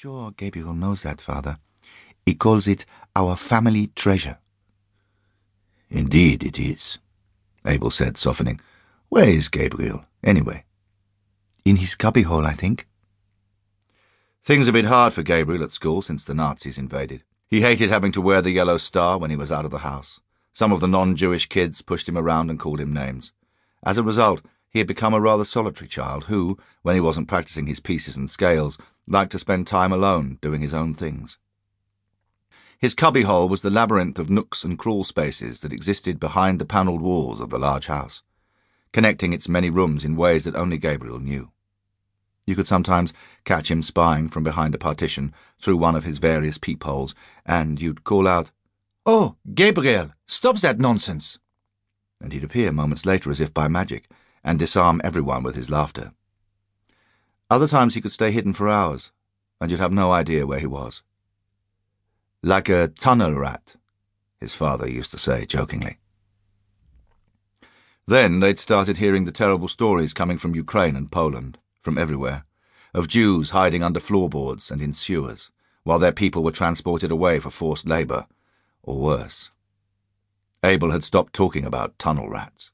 sure Gabriel knows that, Father. He calls it our family treasure. Indeed it is, Abel said, softening. Where is Gabriel, anyway? In his cubbyhole, I think. Things have been hard for Gabriel at school since the Nazis invaded. He hated having to wear the yellow star when he was out of the house. Some of the non-Jewish kids pushed him around and called him names. As a result, he had become a rather solitary child who, when he wasn't practicing his pieces and scales, liked to spend time alone doing his own things. His cubbyhole was the labyrinth of nooks and crawl spaces that existed behind the panelled walls of the large house, connecting its many rooms in ways that only Gabriel knew. You could sometimes catch him spying from behind a partition through one of his various peepholes, and you'd call out, Oh, Gabriel, stop that nonsense! And he'd appear moments later as if by magic, and disarm everyone with his laughter. Other times he could stay hidden for hours, and you'd have no idea where he was. Like a tunnel rat, his father used to say jokingly. Then they'd started hearing the terrible stories coming from Ukraine and Poland, from everywhere, of Jews hiding under floorboards and in sewers, while their people were transported away for forced labour, or worse. Abel had stopped talking about tunnel rats.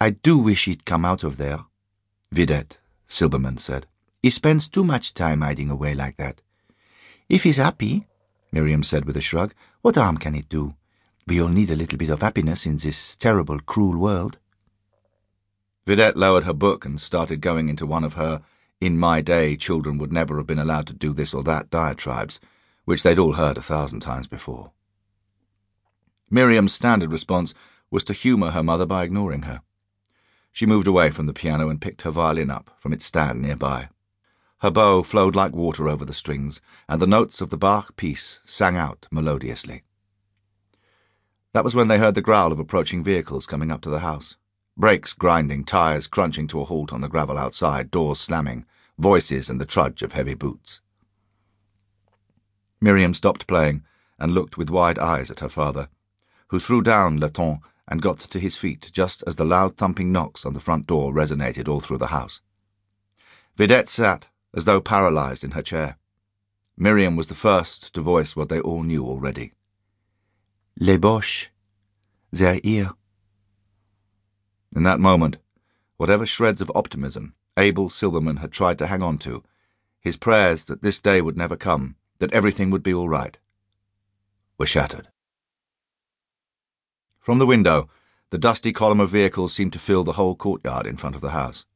I do wish he'd come out of there, Vidette, Silberman said. He spends too much time hiding away like that. If he's happy, Miriam said with a shrug, what harm can it do? We all need a little bit of happiness in this terrible, cruel world. Vidette lowered her book and started going into one of her in my day children would never have been allowed to do this or that diatribes, which they'd all heard a thousand times before. Miriam's standard response was to humour her mother by ignoring her. She moved away from the piano and picked her violin up from its stand nearby. Her bow flowed like water over the strings, and the notes of the Bach piece sang out melodiously. That was when they heard the growl of approaching vehicles coming up to the house. Brakes grinding, tires crunching to a halt on the gravel outside, doors slamming, voices and the trudge of heavy boots. Miriam stopped playing and looked with wide eyes at her father, who threw down Laton and got to his feet just as the loud thumping knocks on the front door resonated all through the house. Vidette sat, as though paralyzed in her chair. Miriam was the first to voice what they all knew already. Les Boches. They're here. In that moment, whatever shreds of optimism Abel Silberman had tried to hang on to, his prayers that this day would never come, that everything would be all right, were shattered. From the window, the dusty column of vehicles seemed to fill the whole courtyard in front of the house.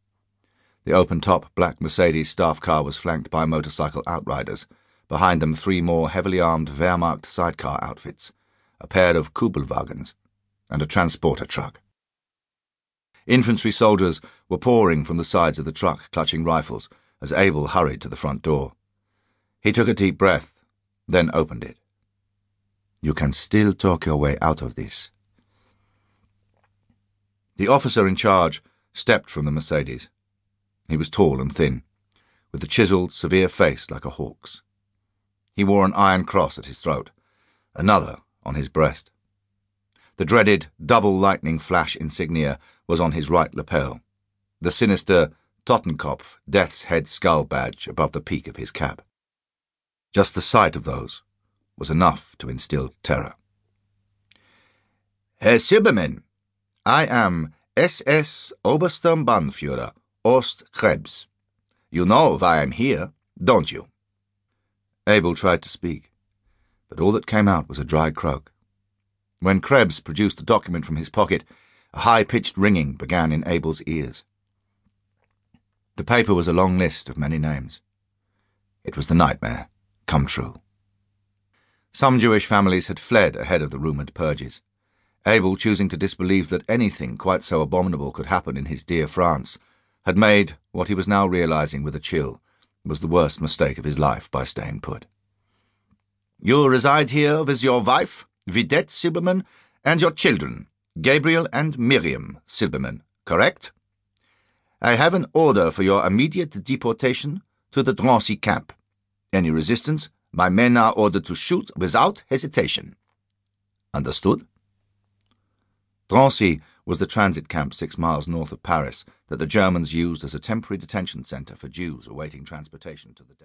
The open-top black Mercedes staff car was flanked by motorcycle outriders, behind them three more heavily armed Wehrmacht sidecar outfits, a pair of Kubelwagens, and a transporter truck. Infantry soldiers were pouring from the sides of the truck, clutching rifles, as Abel hurried to the front door. He took a deep breath, then opened it. You can still talk your way out of this, the officer in charge stepped from the Mercedes. He was tall and thin, with a chiselled, severe face like a hawk's. He wore an iron cross at his throat, another on his breast. The dreaded double lightning flash insignia was on his right lapel, the sinister Totenkopf death's head skull badge above the peak of his cap. Just the sight of those was enough to instill terror. Herr Silberman, I am SS Obersturmbannführer Ost Krebs. You know why I'm here, don't you? Abel tried to speak, but all that came out was a dry croak. When Krebs produced the document from his pocket, a high-pitched ringing began in Abel's ears. The paper was a long list of many names. It was the nightmare, come true. Some Jewish families had fled ahead of the rumoured purges. Abel choosing to disbelieve that anything quite so abominable could happen in his dear France, had made, what he was now realizing with a chill, was the worst mistake of his life by staying put. You reside here with your wife, Vidette Silberman, and your children, Gabriel and Miriam Silberman, correct? I have an order for your immediate deportation to the Drancy camp. Any resistance, my men are ordered to shoot without hesitation. Understood? Drancy was the transit camp six miles north of Paris that the Germans used as a temporary detention centre for Jews awaiting transportation to the death.